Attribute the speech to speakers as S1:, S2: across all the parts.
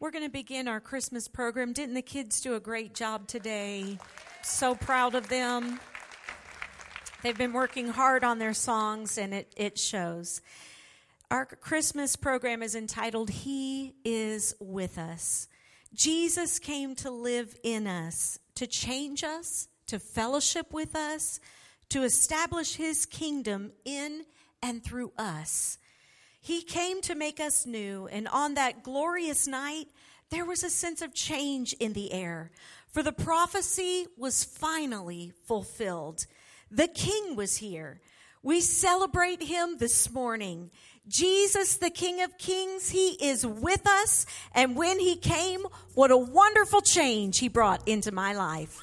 S1: We're going to begin our Christmas program. Didn't the kids do a great job today? So proud of them. They've been working hard on their songs, and it, it shows. Our Christmas program is entitled He is with Us. Jesus came to live in us, to change us, to fellowship with us, to establish His kingdom in and through us. He came to make us new, and on that glorious night, there was a sense of change in the air, for the prophecy was finally fulfilled. The King was here. We celebrate him this morning. Jesus, the King of Kings, he is with us. And when he came, what a wonderful change he brought into my life.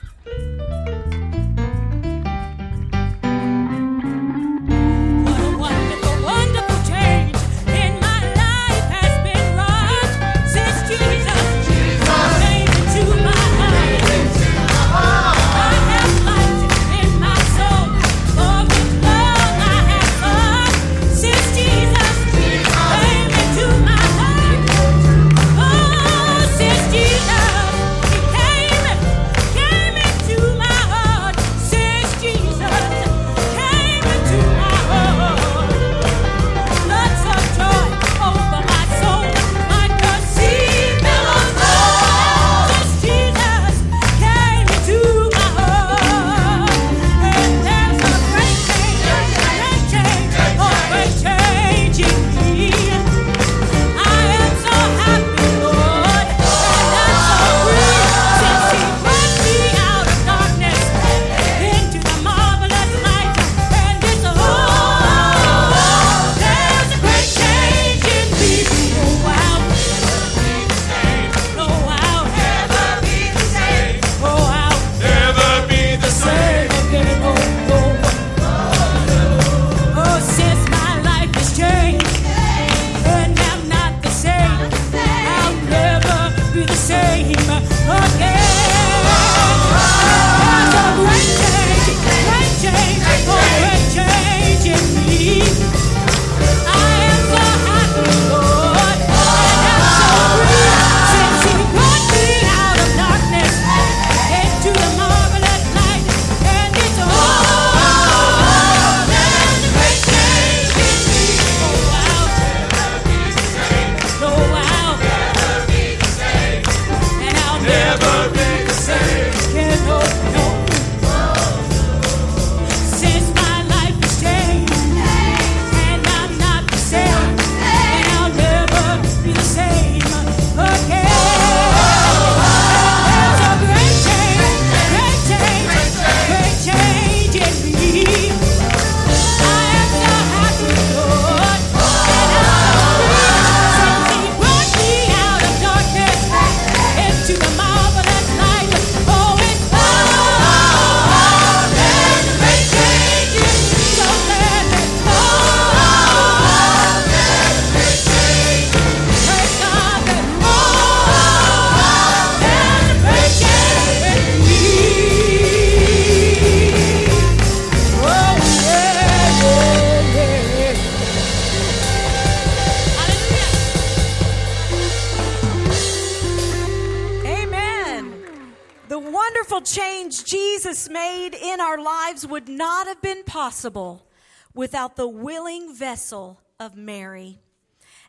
S1: Without the willing vessel of Mary.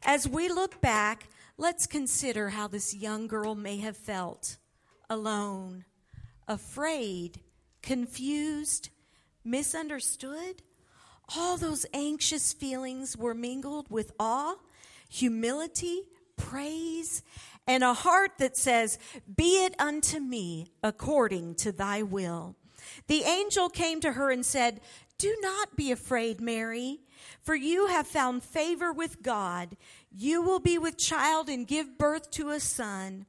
S1: As we look back, let's consider how this young girl may have felt alone, afraid, confused, misunderstood. All those anxious feelings were mingled with awe, humility, praise, and a heart that says, Be it unto me according to thy will. The angel came to her and said, Do not be afraid, Mary, for you have found favor with God. You will be with child and give birth to a son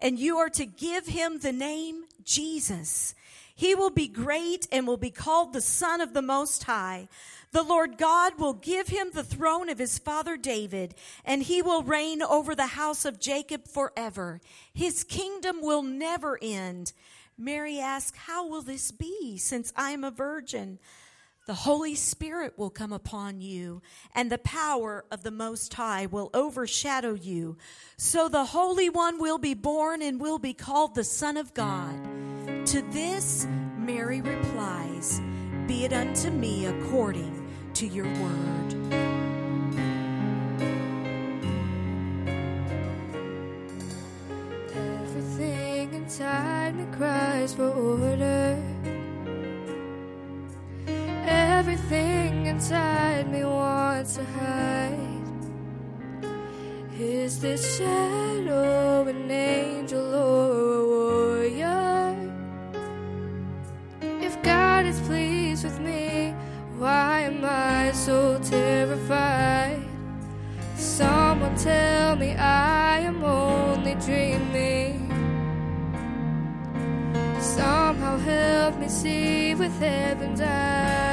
S2: and you are to give him the name Jesus. He will be great and will be called the Son of the Most High. The Lord God will give him the throne of his father David, and he will reign over the house of Jacob forever. His kingdom will never end. Mary asked, How will this be, since I am a virgin? The Holy Spirit will come upon you, and the power of the Most High will overshadow you. So the Holy One will be born and will be called the Son of God. To this, Mary replies, Be it unto me according to your word.
S3: Inside me wants to hide. Is this shadow an angel or a warrior? If God is pleased with me, why am I so terrified? Someone tell me I am only dreaming. Somehow help me see with heaven's eyes.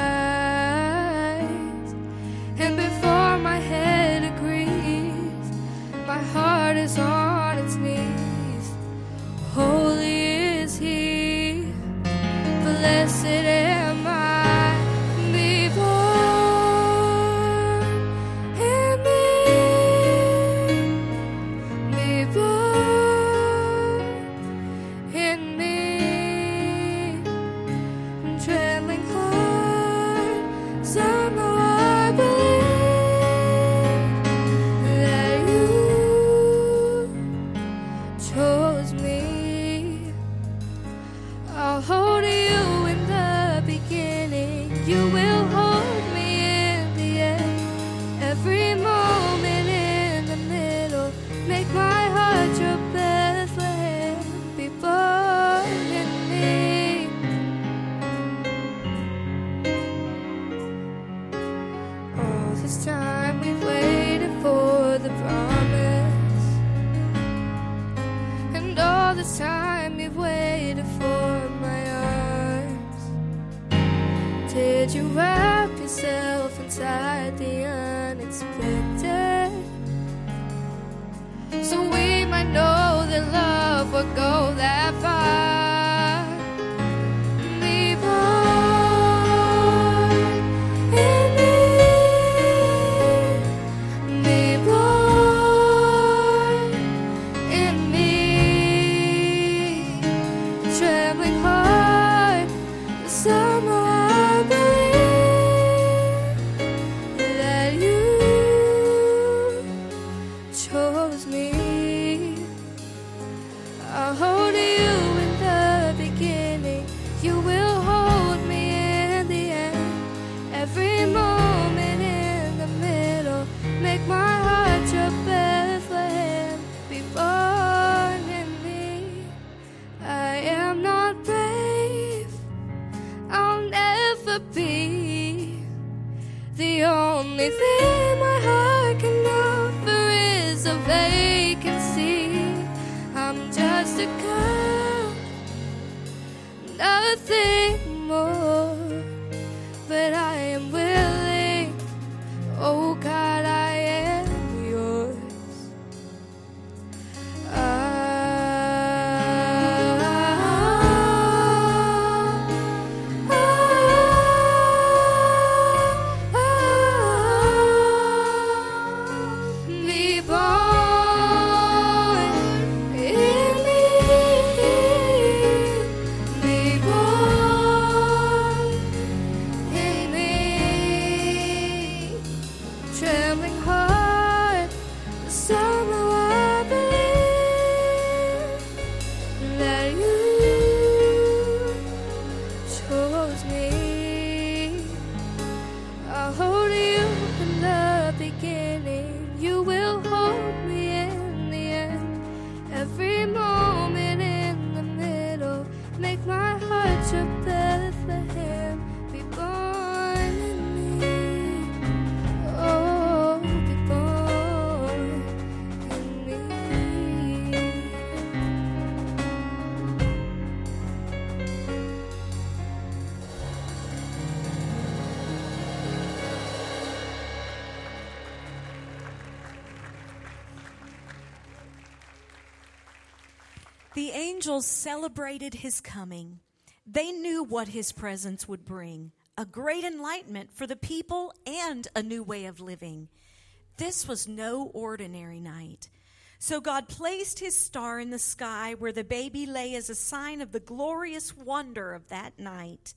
S3: This time
S2: angels celebrated his coming. They knew what his presence would bring a great enlightenment for the people and a new way of living. This was no ordinary night. So God placed his star in the sky where the baby lay as a sign of the glorious wonder of that night.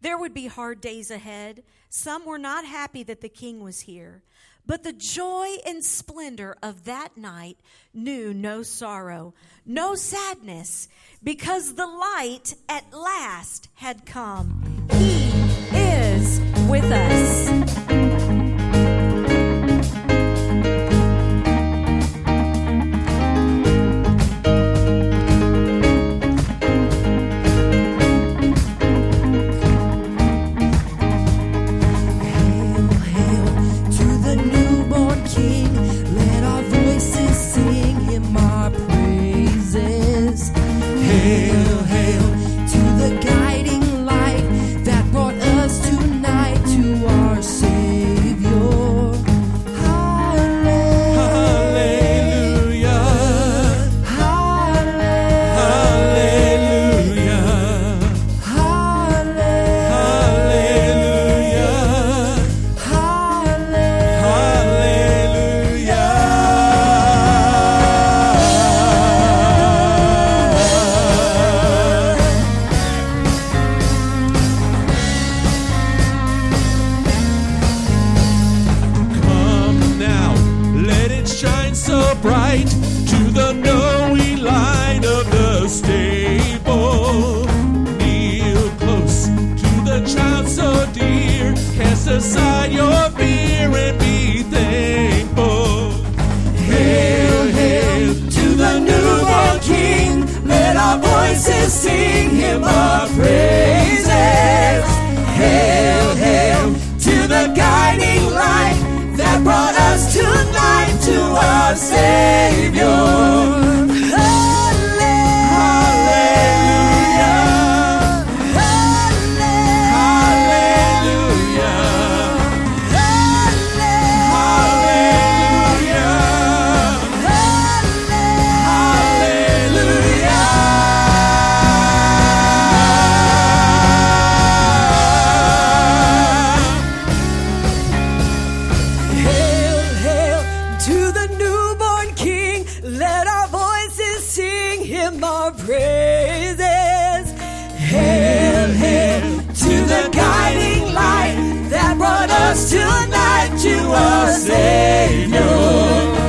S2: There would be hard days ahead. Some were not happy that the king was here. But the joy and splendor of that night knew no sorrow, no sadness, because the light at last had come. He is with us.
S4: Sing our praises. Hail, hail to the guiding light that brought us tonight to our Savior.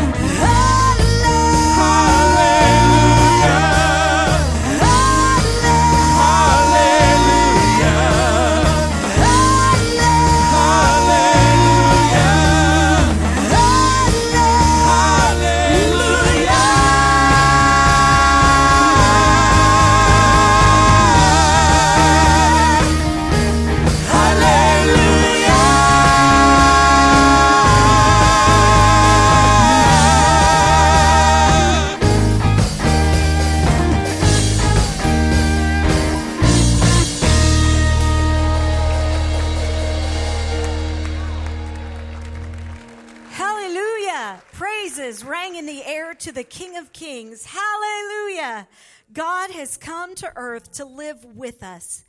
S2: Earth to live with us,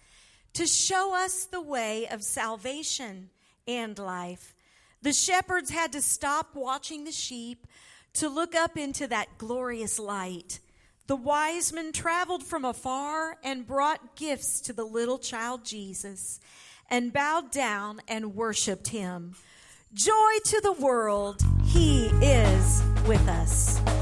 S2: to show us the way of salvation and life. The shepherds had to stop watching the sheep to look up into that glorious light. The wise men traveled from afar and brought gifts to the little child Jesus and bowed down and worshiped him. Joy to the world, he is with us.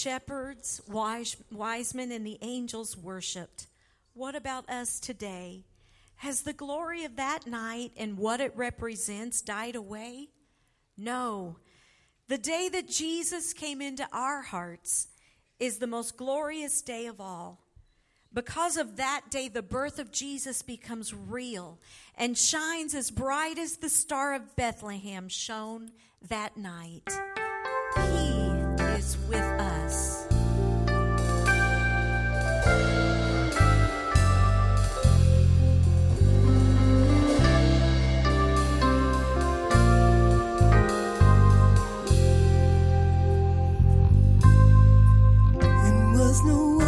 S2: Shepherds, wise, wise men, and the angels worshiped. What about us today? Has the glory of that night and what it represents died away? No. The day that Jesus came into our hearts is the most glorious day of all. Because of that day, the birth of Jesus becomes real and shines as bright as the star of Bethlehem shone that night. Is with us.
S4: It was no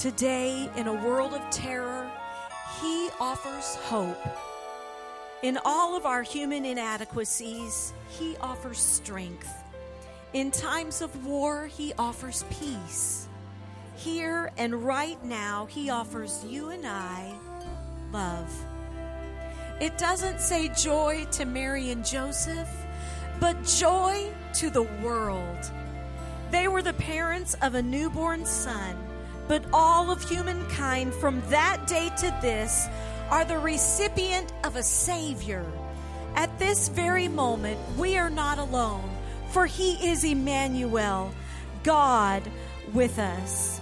S2: Today, in a world of terror, He offers hope. In all of our human inadequacies, He offers strength. In times of war, He offers peace. Here and right now, He offers you and I love. It doesn't say joy to Mary and Joseph, but joy to the world. They were the parents of a newborn son, but all of humankind from that day to this are the recipient of a Savior. At this very moment, we are not alone, for He is Emmanuel, God with us.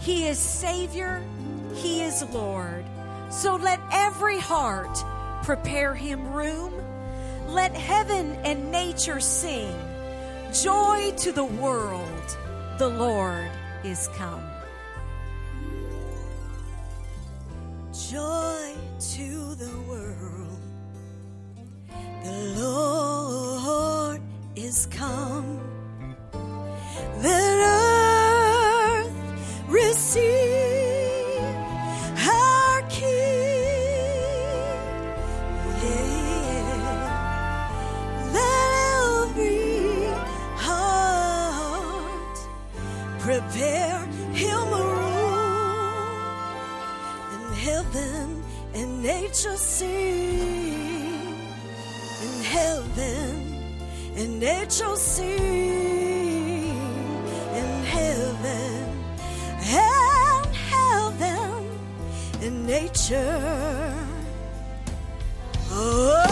S2: He is Savior, He is Lord. So let every heart prepare Him room. Let heaven and nature sing. Joy to the world, the Lord is come.
S4: joy to the world. The Lord is come. Let earth receive prepare him a room in heaven and nature sing in heaven and nature sing in heaven and heaven and nature. Oh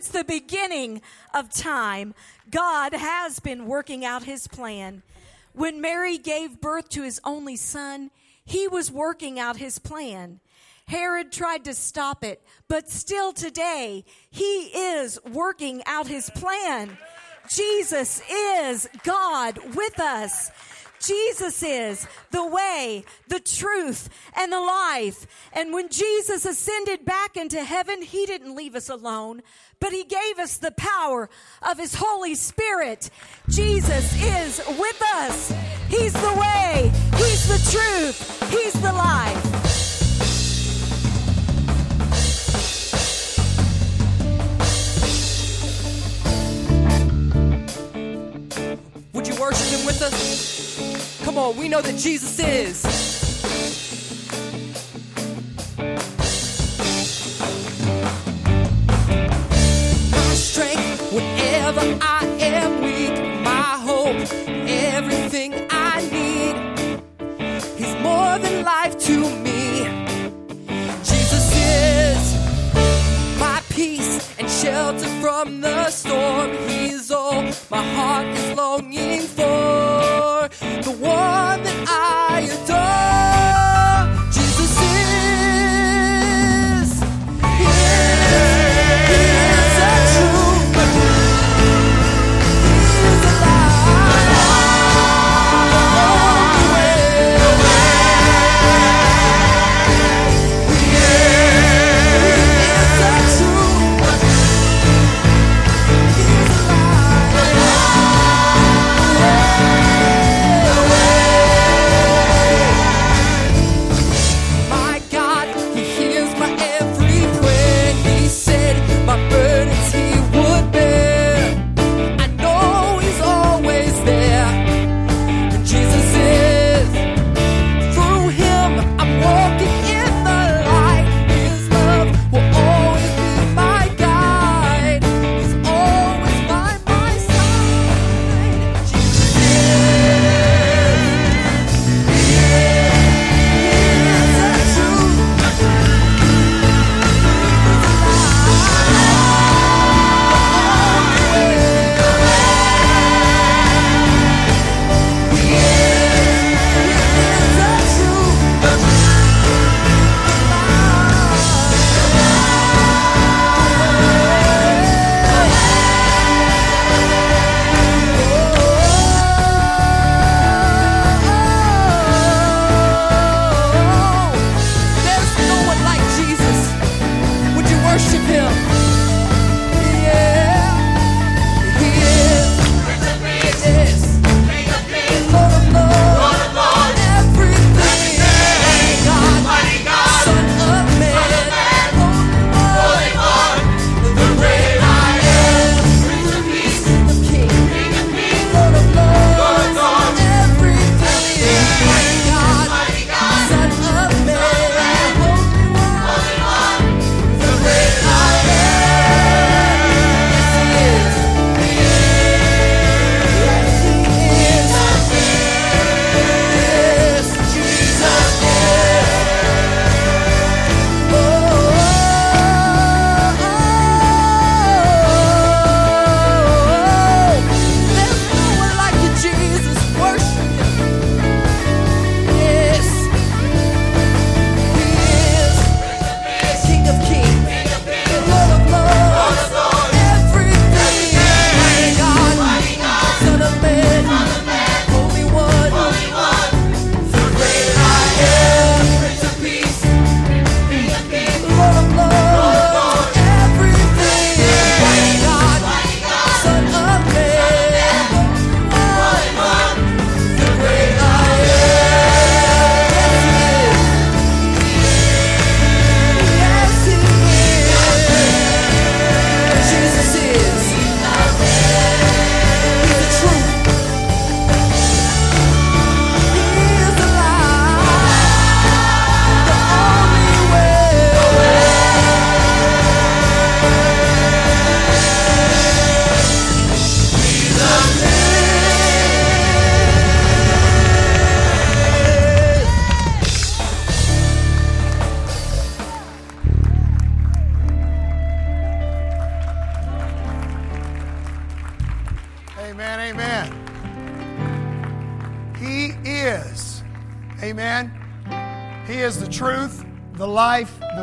S2: Since the beginning of time, God has been working out his plan. When Mary gave birth to his only son, he was working out his plan. Herod tried to stop it, but still today, he is working out his plan. Jesus is God with us. Jesus is the way, the truth, and the life. And when Jesus ascended back into heaven, he didn't leave us alone, but he gave us the power of his Holy Spirit. Jesus is with us. He's the way, he's the truth, he's the life.
S4: Would you worship him with us? Come on, we know that Jesus is. My strength whenever I am weak, my hope, everything I need. He's more than life to me. Jesus is my peace and shelter from the storm. He's all my heart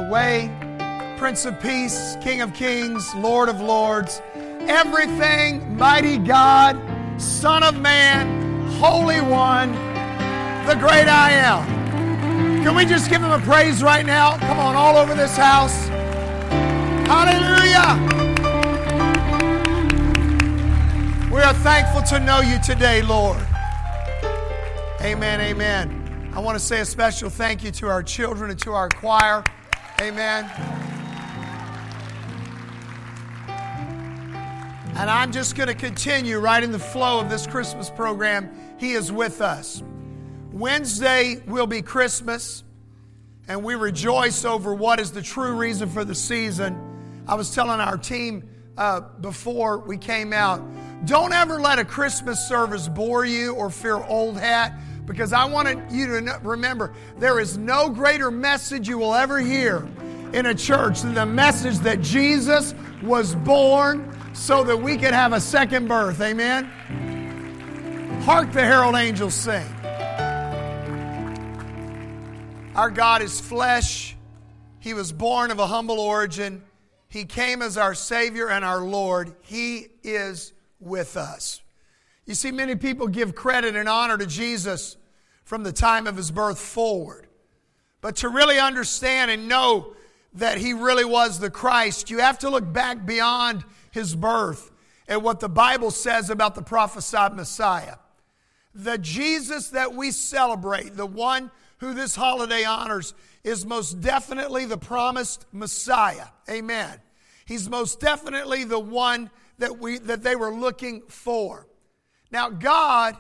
S4: way,
S5: Prince of Peace, King of Kings, Lord of Lords, everything, mighty God, Son of Man, Holy One, the great I am. Can we just give him a praise right now? Come on, all over this house. Hallelujah. We are thankful to know you today, Lord. Amen, amen. I want to say a special thank you to our children and to our choir. Amen. And I'm just going to continue right in the flow of this Christmas program. He is with us. Wednesday will be Christmas, and we rejoice over what is the true reason for the season. I was telling our team uh, before we came out don't ever let a Christmas service bore you or feel old hat because I wanted you to remember there is no greater message you will ever hear in a church than the message that Jesus was born so that we could have a second birth. Amen? Hark the herald angels sing. Our God is flesh. He was born of a humble origin. He came as our Savior and our Lord. He is with us. You see, many people give credit and honor to Jesus from the time of his birth forward. But to really understand and know that he really was the Christ, you have to look back beyond his birth at what the Bible says about the prophesied Messiah. The Jesus that we celebrate, the one who this holiday honors, is most definitely the promised Messiah. Amen. He's most definitely the one that we that they were looking for. Now God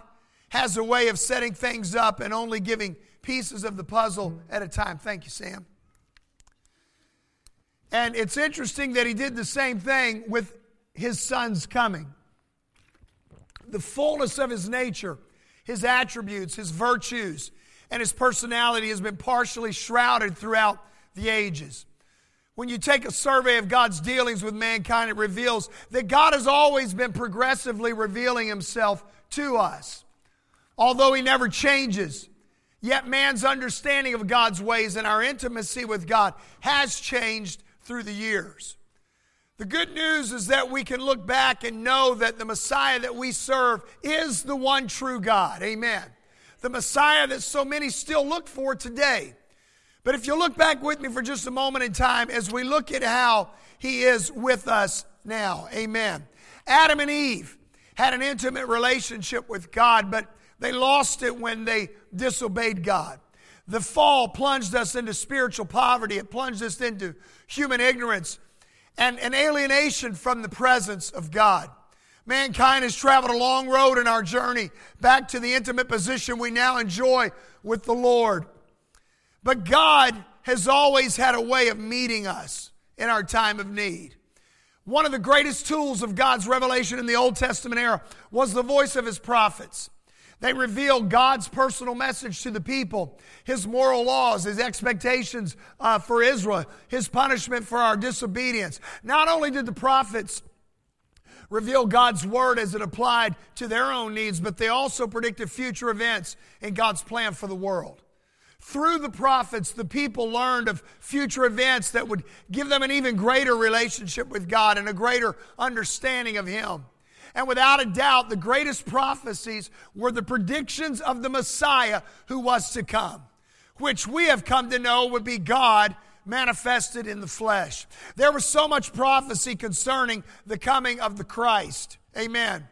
S5: has a way of setting things up and only giving pieces of the puzzle at a time. Thank you, Sam. And it's interesting that he did the same thing with his son's coming. The fullness of his nature, his attributes, his virtues, and his personality has been partially shrouded throughout the ages. When you take a survey of God's dealings with mankind, it reveals that God has always been progressively revealing himself to us. Although he never changes, yet man's understanding of God's ways and our intimacy with God has changed through the years. The good news is that we can look back and know that the Messiah that we serve is the one true God. Amen. The Messiah that so many still look for today. But if you look back with me for just a moment in time as we look at how he is with us now. Amen. Adam and Eve had an intimate relationship with God, but they lost it when they disobeyed God. The fall plunged us into spiritual poverty. It plunged us into human ignorance and an alienation from the presence of God. Mankind has traveled a long road in our journey back to the intimate position we now enjoy with the Lord. But God has always had a way of meeting us in our time of need. One of the greatest tools of God's revelation in the Old Testament era was the voice of his prophets. They revealed God's personal message to the people, His moral laws, His expectations uh, for Israel, His punishment for our disobedience. Not only did the prophets reveal God's word as it applied to their own needs, but they also predicted future events in God's plan for the world. Through the prophets, the people learned of future events that would give them an even greater relationship with God and a greater understanding of Him. And without a doubt, the greatest prophecies were the predictions of the Messiah who was to come, which we have come to know would be God manifested in the flesh. There was so much prophecy concerning the coming of the Christ. Amen.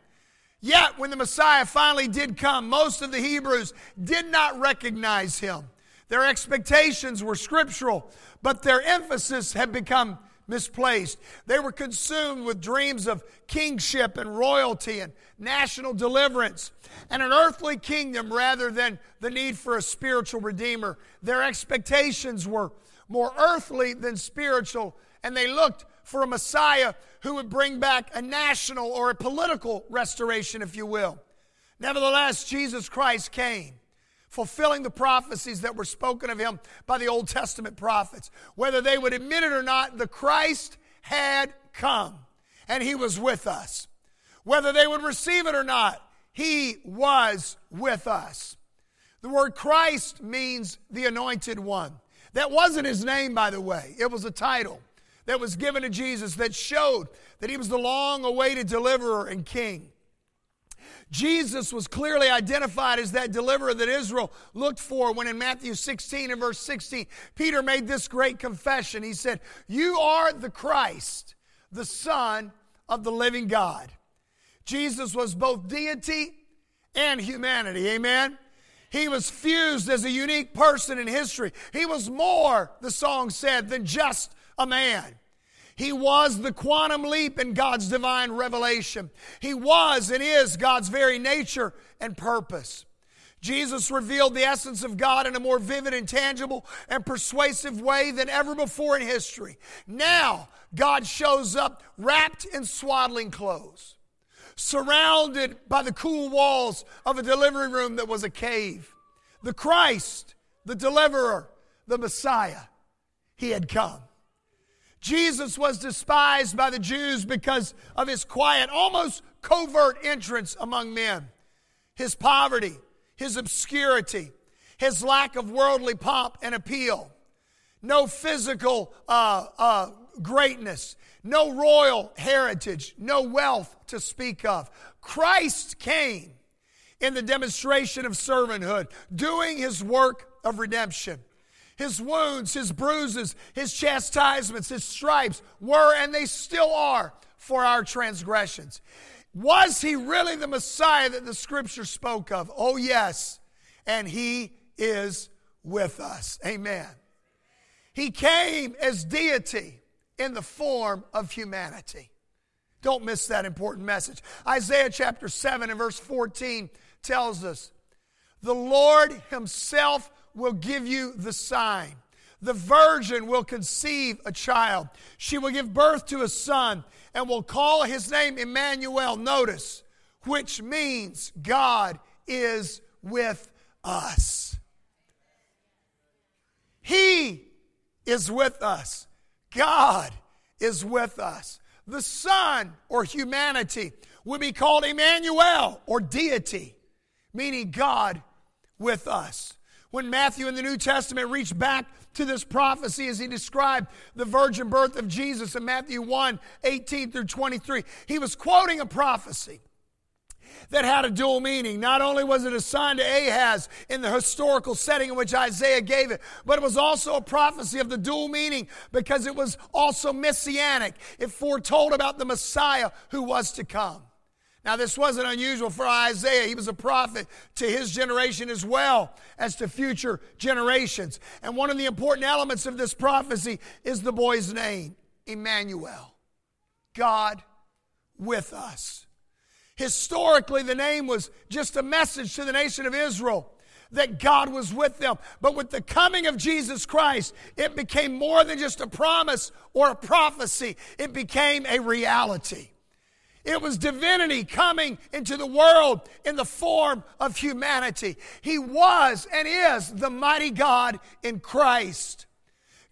S5: Yet, when the Messiah finally did come, most of the Hebrews did not recognize him. Their expectations were scriptural, but their emphasis had become misplaced. They were consumed with dreams of kingship and royalty and national deliverance and an earthly kingdom rather than the need for a spiritual redeemer. Their expectations were more earthly than spiritual, and they looked for a Messiah who would bring back a national or a political restoration, if you will. Nevertheless, Jesus Christ came fulfilling the prophecies that were spoken of him by the Old Testament prophets. Whether they would admit it or not, the Christ had come and he was with us. Whether they would receive it or not, he was with us. The word Christ means the anointed one. That wasn't his name, by the way, it was a title that was given to Jesus that showed that he was the long awaited deliverer and king. Jesus was clearly identified as that deliverer that Israel looked for when in Matthew 16 and verse 16, Peter made this great confession. He said, You are the Christ, the Son of the living God. Jesus was both deity and humanity. Amen. He was fused as a unique person in history. He was more, the song said, than just a man. He was the quantum leap in God's divine revelation. He was and is God's very nature and purpose. Jesus revealed the essence of God in a more vivid and tangible and persuasive way than ever before in history. Now, God shows up wrapped in swaddling clothes, surrounded by the cool walls of a delivery room that was a cave. The Christ, the deliverer, the Messiah, he had come. Jesus was despised by the Jews because of his quiet, almost covert entrance among men, his poverty, his obscurity, his lack of worldly pomp and appeal, no physical uh, uh, greatness, no royal heritage, no wealth to speak of. Christ came in the demonstration of servanthood, doing his work of redemption. His wounds, his bruises, his chastisements, his stripes were and they still are for our transgressions. Was he really the Messiah that the scripture spoke of? Oh, yes. And he is with us. Amen. He came as deity in the form of humanity. Don't miss that important message. Isaiah chapter 7 and verse 14 tells us the Lord himself will give you the sign. The virgin will conceive a child. She will give birth to a son and will call his name Emmanuel. Notice, which means God is with us. He is with us. God is with us. The Son or humanity would be called Emmanuel or deity, meaning God with us when Matthew in the New Testament reached back to this prophecy as he described the virgin birth of Jesus in Matthew 1 18 through 23. He was quoting a prophecy that had a dual meaning. Not only was it a sign to Ahaz in the historical setting in which Isaiah gave it, but it was also a prophecy of the dual meaning because it was also messianic. It foretold about the Messiah who was to come. Now, this wasn't unusual for Isaiah. He was a prophet to his generation as well as to future generations. And one of the important elements of this prophecy is the boy's name, Emmanuel. God with us. Historically, the name was just a message to the nation of Israel that God was with them. But with the coming of Jesus Christ, it became more than just a promise or a prophecy, it became a reality. It was divinity coming into the world in the form of humanity. He was and is the mighty God in Christ.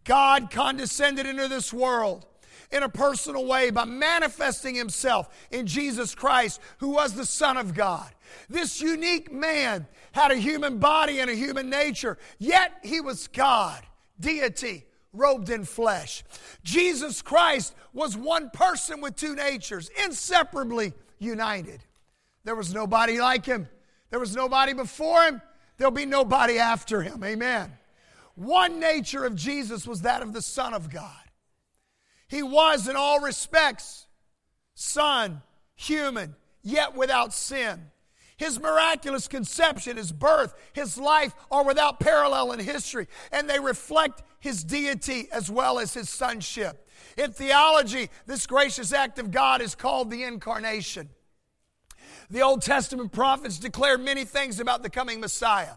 S5: God condescended into this world in a personal way by manifesting himself in Jesus Christ, who was the Son of God. This unique man had a human body and a human nature, yet he was God, deity, robed in flesh. Jesus Christ was one person with two natures, inseparably united. There was nobody like him. There was nobody before him. There'll be nobody after him. Amen. One nature of Jesus was that of the Son of God. He was, in all respects, Son, human, yet without sin. His miraculous conception, his birth, his life are without parallel in history, and they reflect his deity as well as his sonship. In theology, this gracious act of God is called the incarnation. The Old Testament prophets declare many things about the coming Messiah.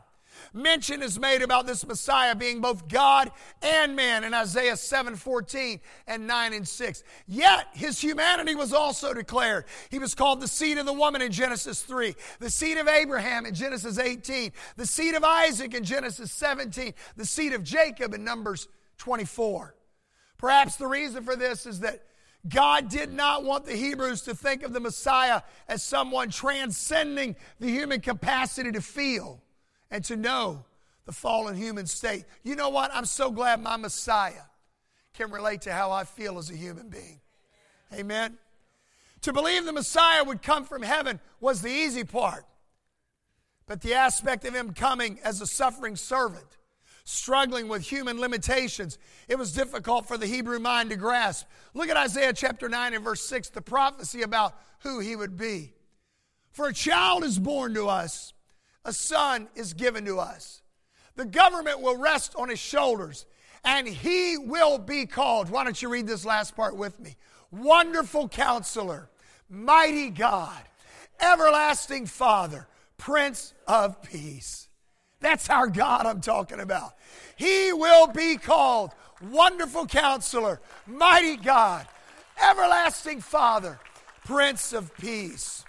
S5: Mention is made about this Messiah being both God and man in Isaiah 7 14 and 9 and 6. Yet his humanity was also declared. He was called the seed of the woman in Genesis 3, the seed of Abraham in Genesis 18, the seed of Isaac in Genesis 17, the seed of Jacob in Numbers 24. Perhaps the reason for this is that God did not want the Hebrews to think of the Messiah as someone transcending the human capacity to feel and to know the fallen human state. You know what? I'm so glad my Messiah can relate to how I feel as a human being. Amen. To believe the Messiah would come from heaven was the easy part. But the aspect of him coming as a suffering servant, struggling with human limitations, it was difficult for the Hebrew mind to grasp. Look at Isaiah chapter 9 and verse 6, the prophecy about who he would be. For a child is born to us, a son is given to us. The government will rest on his shoulders, and he will be called. Why don't you read this last part with me? Wonderful counselor, mighty God, everlasting Father, Prince of Peace. That's our God I'm talking about. He will be called Wonderful Counselor, Mighty God, Everlasting Father, Prince of Peace.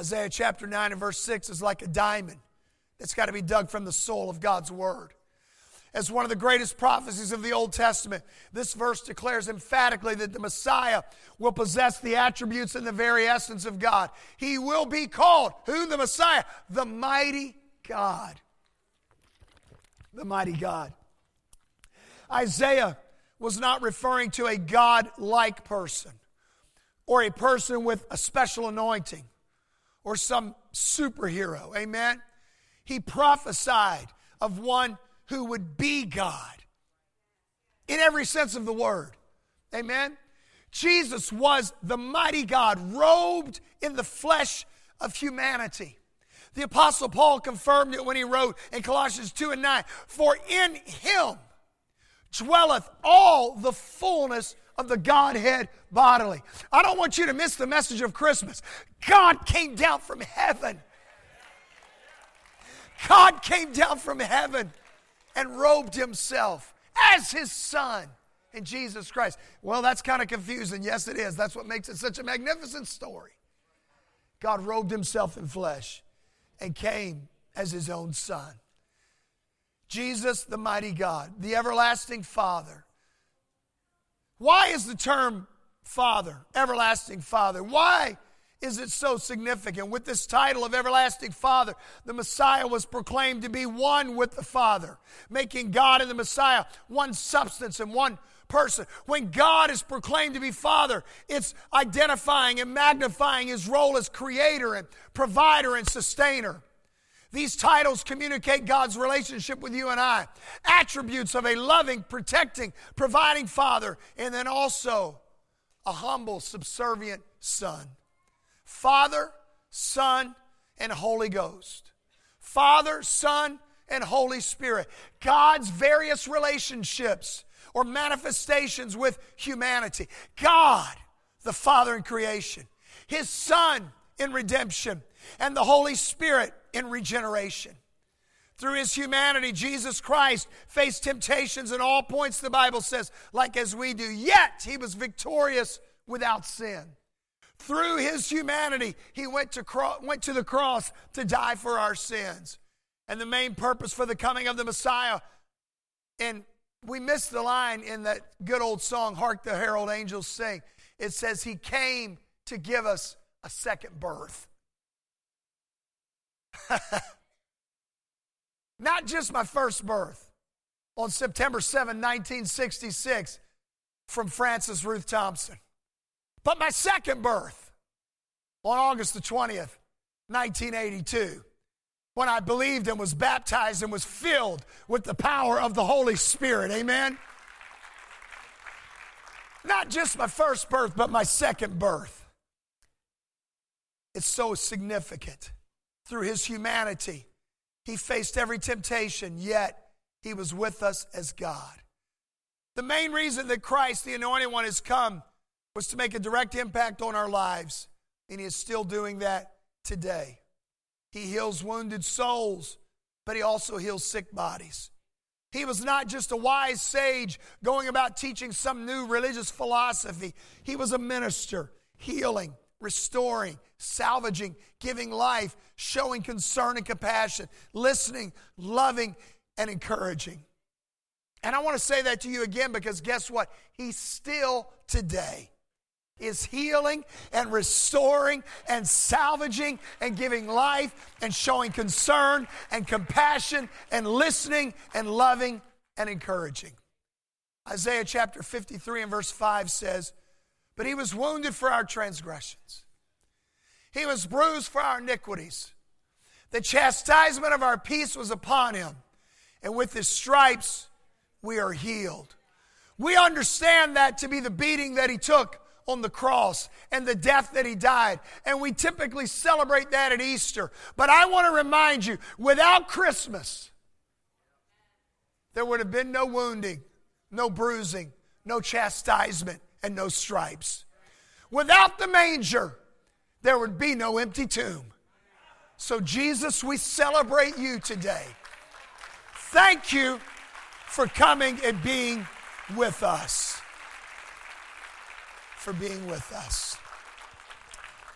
S5: Isaiah chapter 9 and verse 6 is like a diamond that's got to be dug from the soul of God's Word. As one of the greatest prophecies of the Old Testament, this verse declares emphatically that the Messiah will possess the attributes and the very essence of God. He will be called, who the Messiah? The mighty God. The mighty God. Isaiah was not referring to a God like person or a person with a special anointing or some superhero. Amen? He prophesied of one who would be God in every sense of the word. Amen? Jesus was the mighty God, robed in the flesh of humanity. The Apostle Paul confirmed it when he wrote in Colossians 2 and 9 For in him dwelleth all the fullness of the Godhead bodily. I don't want you to miss the message of Christmas. God came down from heaven. God came down from heaven and robed himself as his son in Jesus Christ. Well, that's kind of confusing. Yes, it is. That's what makes it such a magnificent story. God robed himself in flesh and came as his own son. Jesus, the mighty God, the everlasting Father. Why is the term Father, everlasting Father? Why is it so significant? With this title of everlasting Father, the Messiah was proclaimed to be one with the Father, making God and the Messiah one substance and one person. When God is proclaimed to be Father, it's identifying and magnifying his role as creator and provider and sustainer. These titles communicate God's relationship with you and I, attributes of a loving, protecting, providing Father, and then also a humble, subservient Son. Father, Son, and Holy Ghost. Father, Son, and Holy Spirit. God's various relationships or manifestations with humanity. God, the Father in creation. His Son in redemption. And the Holy Spirit in regeneration. Through his humanity, Jesus Christ faced temptations in all points, the Bible says, like as we do. Yet he was victorious without sin. Through his humanity, he went to, cro- went to the cross to die for our sins. And the main purpose for the coming of the Messiah, and we missed the line in that good old song, Hark the Herald Angels Sing. It says, He came to give us a second birth. Not just my first birth on September 7, 1966, from Frances Ruth Thompson, but my second birth on August the 20th, 1982, when I believed and was baptized and was filled with the power of the Holy Spirit. Amen? Not just my first birth, but my second birth. It's so significant through his humanity. He faced every temptation, yet he was with us as God. The main reason that Christ, the Anointed One, has come was to make a direct impact on our lives, and he is still doing that today. He heals wounded souls, but he also heals sick bodies. He was not just a wise sage going about teaching some new religious philosophy. He was a minister, healing, restoring, salvaging, giving life, showing concern and compassion, listening, loving, and encouraging. And I want to say that to you again because guess what? He's still today. is healing and restoring and salvaging and giving life and showing concern and compassion and listening and loving and encouraging. Isaiah chapter 53 and verse 5 says, But he was wounded for our transgressions, he was bruised for our iniquities. The chastisement of our peace was upon him, and with his stripes we are healed. We understand that to be the beating that he took on the cross and the death that he died. And we typically celebrate that at Easter. But I want to remind you without Christmas, there would have been no wounding, no bruising, no chastisement, and no stripes. Without the manger, there would be no empty tomb. So, Jesus, we celebrate you today. Thank you for coming and being with us. For being with us.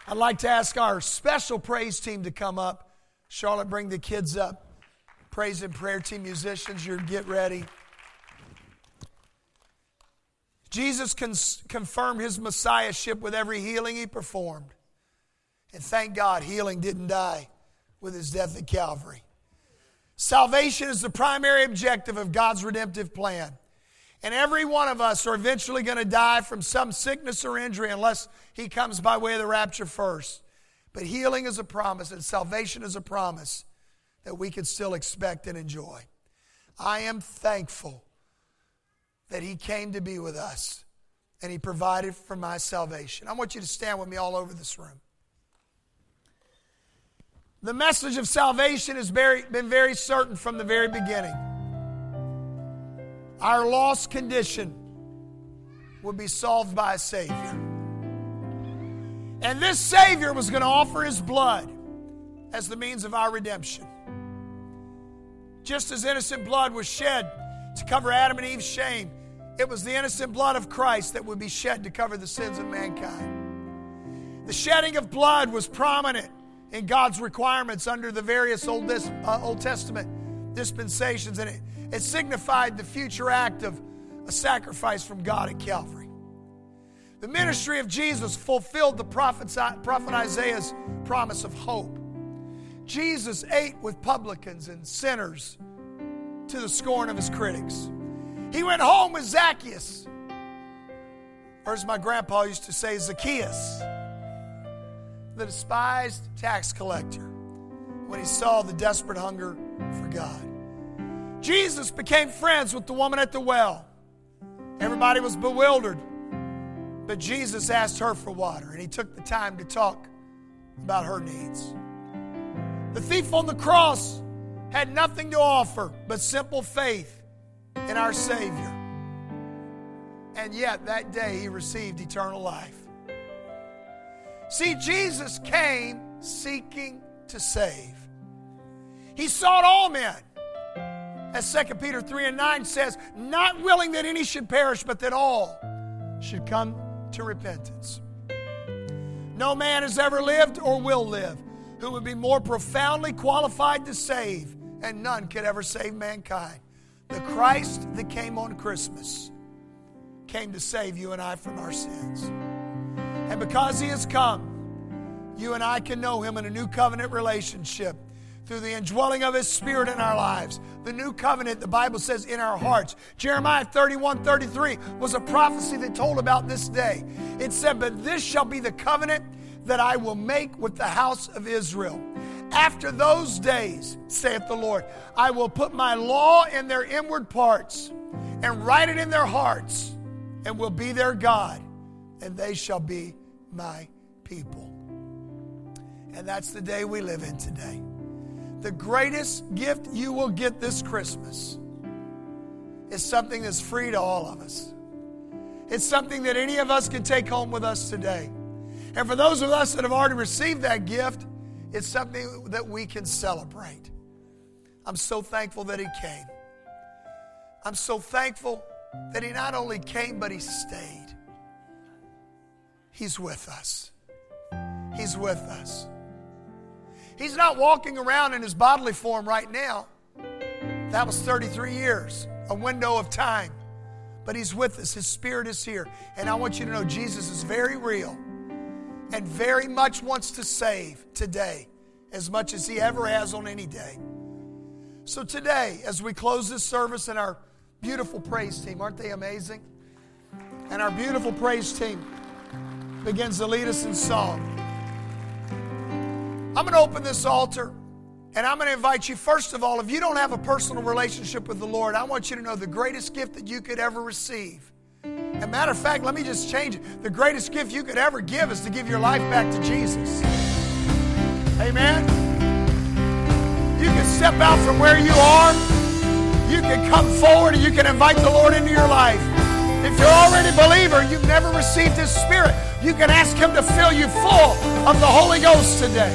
S5: I'd like to ask our special praise team to come up. Charlotte, bring the kids up. Praise and prayer team musicians, you're get ready. Jesus cons- confirmed his messiahship with every healing he performed. And thank God, healing didn't die with his death at Calvary. Salvation is the primary objective of God's redemptive plan. And every one of us are eventually going to die from some sickness or injury unless he comes by way of the rapture first. But healing is a promise, and salvation is a promise that we can still expect and enjoy. I am thankful that he came to be with us and he provided for my salvation. I want you to stand with me all over this room. The message of salvation has very, been very certain from the very beginning. Our lost condition would be solved by a Savior. And this Savior was going to offer His blood as the means of our redemption. Just as innocent blood was shed to cover Adam and Eve's shame, it was the innocent blood of Christ that would be shed to cover the sins of mankind. The shedding of blood was prominent in God's requirements under the various Old, uh, Old Testament dispensations, and it, it signified the future act of a sacrifice from God at Calvary. The ministry of Jesus fulfilled the prophet Isaiah's promise of hope. Jesus ate with publicans and sinners to the scorn of his critics. He went home with Zacchaeus, or as my grandpa used to say, Zacchaeus, the despised tax collector, when he saw the desperate hunger for God. Jesus became friends with the woman at the well. Everybody was bewildered, but Jesus asked her for water, and he took the time to talk about her needs. The thief on the cross had nothing to offer but simple faith in our Savior. And yet, that day, he received eternal life. See, Jesus came seeking to save. He sought all men. As 2 Peter 3 and 9 says, not willing that any should perish, but that all should come to repentance. No man has ever lived or will live who would be more profoundly qualified to save, and none could ever save mankind. The Christ that came on Christmas came to save you and I from our sins. And because He has come, you and I can know Him in a new covenant relationship through the indwelling of His Spirit in our lives. The new covenant, the Bible says, in our hearts. Jeremiah 31 33 was a prophecy that told about this day. It said, But this shall be the covenant that I will make with the house of Israel. After those days, saith the Lord, I will put my law in their inward parts and write it in their hearts, and will be their God, and they shall be my people. And that's the day we live in today. The greatest gift you will get this Christmas is something that's free to all of us. It's something that any of us can take home with us today. And for those of us that have already received that gift, it's something that we can celebrate. I'm so thankful that He came. I'm so thankful that He not only came, but He stayed. He's with us. He's with us. He's not walking around in His bodily form right now. That was 33 years, a window of time. but He's with us. His Spirit is here. And I want you to know Jesus is very real and very much wants to save today as much as He ever has on any day. So today, as we close this service and our beautiful praise team, aren't they amazing? And our beautiful praise team begins to lead us in song. I'm going to open this altar and I'm going to invite you, first of all, if you don't have a personal relationship with the Lord, I want you to know the greatest gift that you could ever receive. Matter of fact, let me just change it. The greatest gift you could ever give is to give your life back to Jesus. Amen. You can step out from where you are. You can come forward and you can invite the Lord into your life. If you're already a believer, you've never received His Spirit, you can ask Him to fill you full of the Holy Ghost today.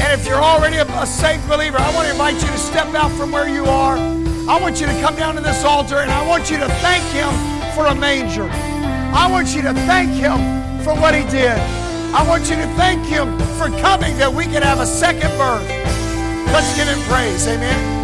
S5: And if you're already a saved believer, I want to invite you to step out from where you are. I want you to come down to this altar and I want you to thank Him for a manger. I want you to thank Him for what He did. I want you to thank Him for coming that we can have a second birth. Let's give Him praise. Amen.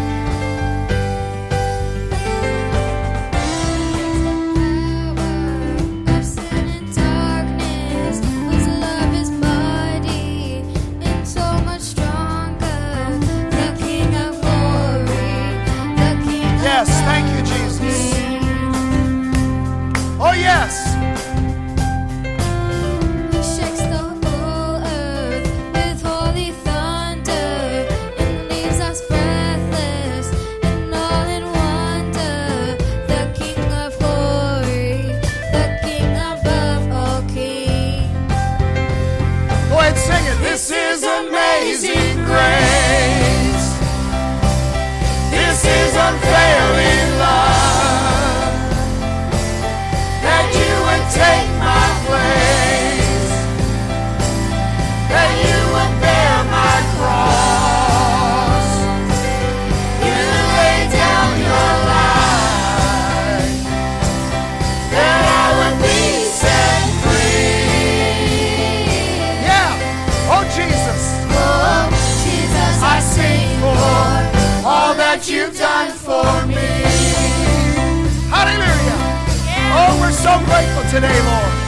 S5: For me. Hallelujah. Oh, we're so grateful today, Lord.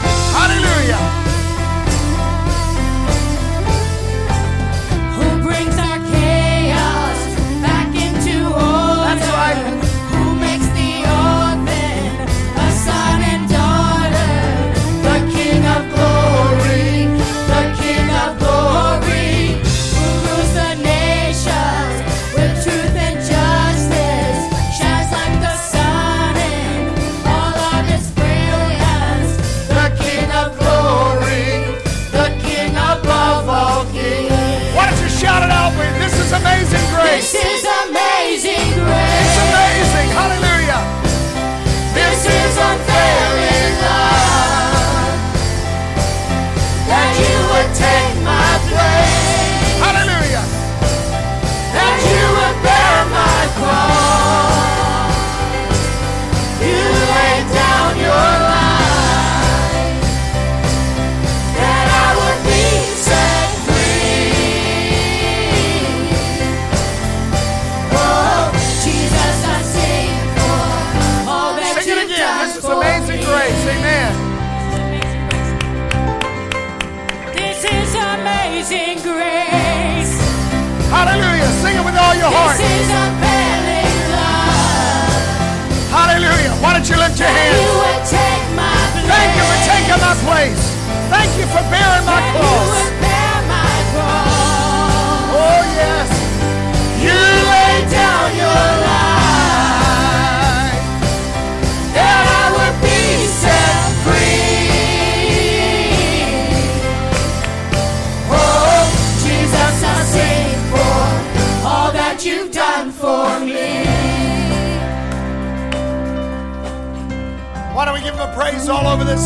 S5: You lift your
S1: You
S5: hands?
S1: would take my place.
S5: Thank you for taking my place. Thank you for bearing my cross.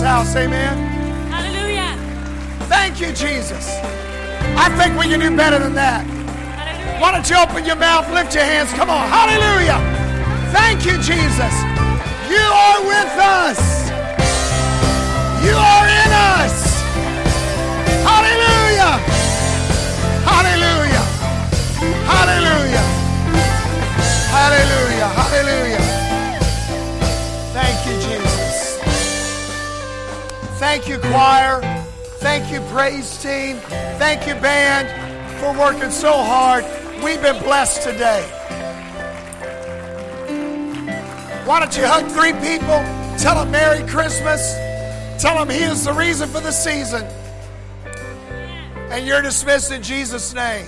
S5: House? Amen.
S2: Hallelujah.
S5: Thank you, Jesus. I think we can do better than that.
S2: Hallelujah.
S5: Why don't you open your mouth, lift your hands? Come on. Hallelujah. Thank you, Jesus. You are with us. You are in us. Hallelujah. Hallelujah. Hallelujah. Hallelujah. Hallelujah. Thank you, choir. Thank you, praise team. Thank you, band, for working so hard. We've been blessed today. Why don't you hug three people? Tell them Merry Christmas. Tell them He is the reason for the season. And you're dismissed in Jesus' name.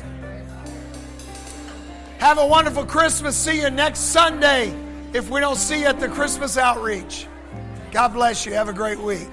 S5: Have a wonderful Christmas. See you next Sunday if we don't see you at the Christmas outreach. God bless you. Have a great week.